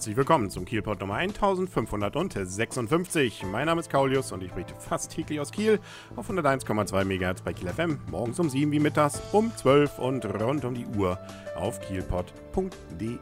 Herzlich willkommen zum Kielpot Nummer 1556. Mein Name ist Kaulius und ich berichte fast täglich aus Kiel auf 101,2 MHz bei Kiel FM. Morgens um 7 wie mittags, um 12 und rund um die Uhr auf kielpot.de.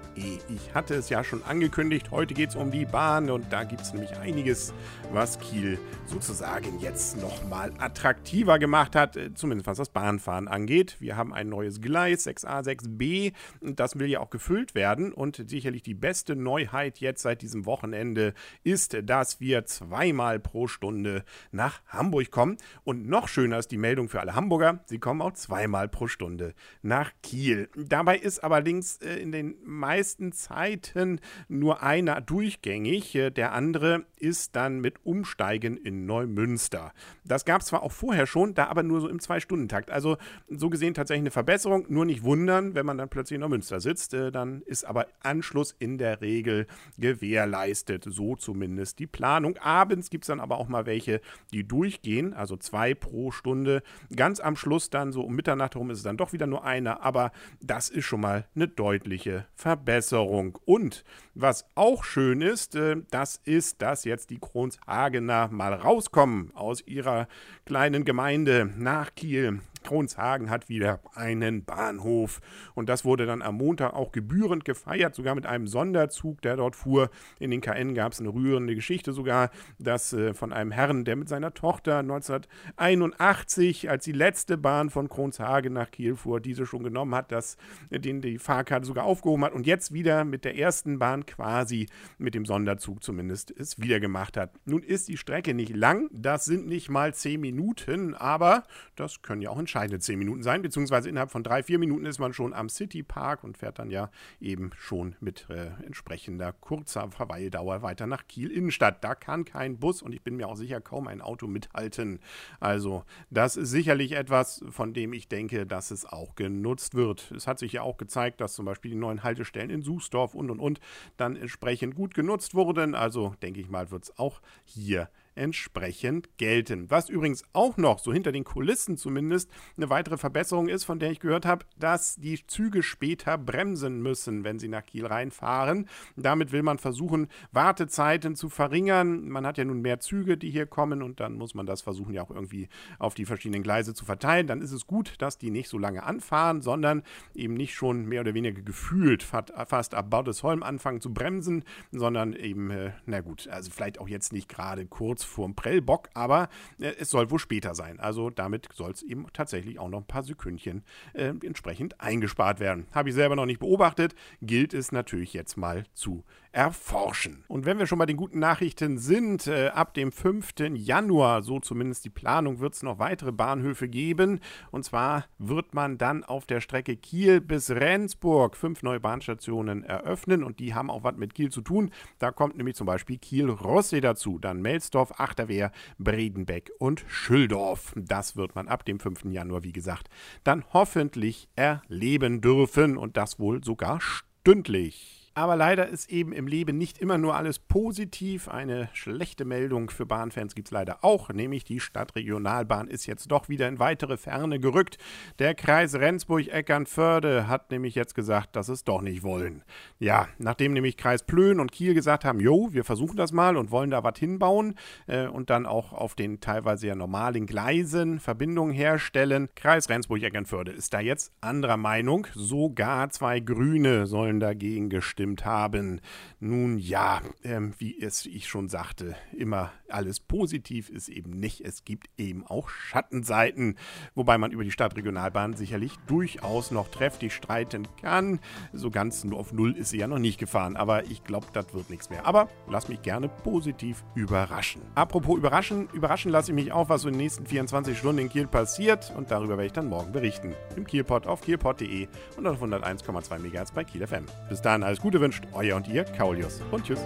Ich hatte es ja schon angekündigt, heute geht es um die Bahn und da gibt es nämlich einiges, was Kiel sozusagen jetzt nochmal attraktiver gemacht hat, äh, zumindest was das Bahnfahren angeht. Wir haben ein neues Gleis, 6a, 6b, und das will ja auch gefüllt werden und sicherlich die beste Neuheit jetzt seit diesem Wochenende ist, dass wir zweimal pro Stunde nach Hamburg kommen. Und noch schöner ist die Meldung für alle Hamburger, sie kommen auch zweimal pro Stunde nach Kiel. Dabei ist allerdings äh, in den meisten Zeiten nur einer durchgängig, äh, der andere ist dann mit Umsteigen in Neumünster. Das gab es zwar auch vorher schon, da aber nur so im Zwei-Stunden-Takt. Also so gesehen tatsächlich eine Verbesserung, nur nicht wundern, wenn man dann plötzlich in Neumünster sitzt, äh, dann ist aber Anschluss in der Regel Regel gewährleistet. So zumindest die Planung. Abends gibt es dann aber auch mal welche, die durchgehen, also zwei pro Stunde. Ganz am Schluss dann, so um Mitternacht herum, ist es dann doch wieder nur einer, aber das ist schon mal eine deutliche Verbesserung. Und was auch schön ist, äh, das ist, dass jetzt die Kronshagener mal rauskommen aus ihrer kleinen Gemeinde nach Kiel. Kronshagen hat wieder einen Bahnhof. Und das wurde dann am Montag auch gebührend gefeiert, sogar mit einem Sonderzug, der dort fuhr. In den KN gab es eine rührende Geschichte sogar, dass äh, von einem Herrn, der mit seiner Tochter 1981, als die letzte Bahn von Kronshagen nach Kiel fuhr, diese schon genommen hat, dass äh, den die Fahrkarte sogar aufgehoben hat und jetzt wieder mit der ersten Bahn quasi, mit dem Sonderzug zumindest, es wieder gemacht hat. Nun ist die Strecke nicht lang, das sind nicht mal zehn Minuten, aber das können ja auch entscheiden entscheidende zehn Minuten sein, beziehungsweise innerhalb von drei, vier Minuten ist man schon am City Park und fährt dann ja eben schon mit äh, entsprechender kurzer Verweildauer weiter nach Kiel Innenstadt. Da kann kein Bus und ich bin mir auch sicher kaum ein Auto mithalten. Also das ist sicherlich etwas, von dem ich denke, dass es auch genutzt wird. Es hat sich ja auch gezeigt, dass zum Beispiel die neuen Haltestellen in Sußdorf und und und dann entsprechend gut genutzt wurden. Also denke ich mal, wird es auch hier entsprechend gelten. Was übrigens auch noch, so hinter den Kulissen zumindest, eine weitere Verbesserung ist, von der ich gehört habe, dass die Züge später bremsen müssen, wenn sie nach Kiel reinfahren. Damit will man versuchen, Wartezeiten zu verringern. Man hat ja nun mehr Züge, die hier kommen und dann muss man das versuchen, ja auch irgendwie auf die verschiedenen Gleise zu verteilen. Dann ist es gut, dass die nicht so lange anfahren, sondern eben nicht schon mehr oder weniger gefühlt fast ab Baudesholm anfangen zu bremsen, sondern eben, äh, na gut, also vielleicht auch jetzt nicht gerade kurz vorm Prellbock, aber äh, es soll wohl später sein. Also damit soll es eben tatsächlich auch noch ein paar Sekündchen äh, entsprechend eingespart werden. Habe ich selber noch nicht beobachtet, gilt es natürlich jetzt mal zu erforschen. Und wenn wir schon bei den guten Nachrichten sind, äh, ab dem 5. Januar, so zumindest die Planung, wird es noch weitere Bahnhöfe geben. Und zwar wird man dann auf der Strecke Kiel bis Rendsburg fünf neue Bahnstationen eröffnen und die haben auch was mit Kiel zu tun. Da kommt nämlich zum Beispiel Kiel-Rossee dazu, dann Melsdorf, Achterwehr, Bredenbeck und Schüldorf. Das wird man ab dem 5. Januar, wie gesagt, dann hoffentlich erleben dürfen und das wohl sogar stündlich. Aber leider ist eben im Leben nicht immer nur alles positiv. Eine schlechte Meldung für Bahnfans gibt es leider auch, nämlich die Stadtregionalbahn ist jetzt doch wieder in weitere Ferne gerückt. Der Kreis Rendsburg-Eckernförde hat nämlich jetzt gesagt, dass es doch nicht wollen. Ja, nachdem nämlich Kreis Plön und Kiel gesagt haben, jo, wir versuchen das mal und wollen da was hinbauen äh, und dann auch auf den teilweise ja normalen Gleisen Verbindungen herstellen. Kreis Rendsburg-Eckernförde ist da jetzt anderer Meinung. Sogar zwei Grüne sollen dagegen gestimmt abgestimmt haben. Nun ja, ähm, wie es ich schon sagte, immer alles positiv ist eben nicht. Es gibt eben auch Schattenseiten, wobei man über die Stadtregionalbahn sicherlich durchaus noch trefflich streiten kann. So ganz nur auf Null ist sie ja noch nicht gefahren, aber ich glaube, das wird nichts mehr. Aber lass mich gerne positiv überraschen. Apropos überraschen, überraschen lasse ich mich auch, was so in den nächsten 24 Stunden in Kiel passiert und darüber werde ich dann morgen berichten. Im Kielpot auf kielpot.de und auf 101,2 MHz bei Kiel FM. Bis dahin alles Gute wünscht euer und ihr Kaulius und tschüss.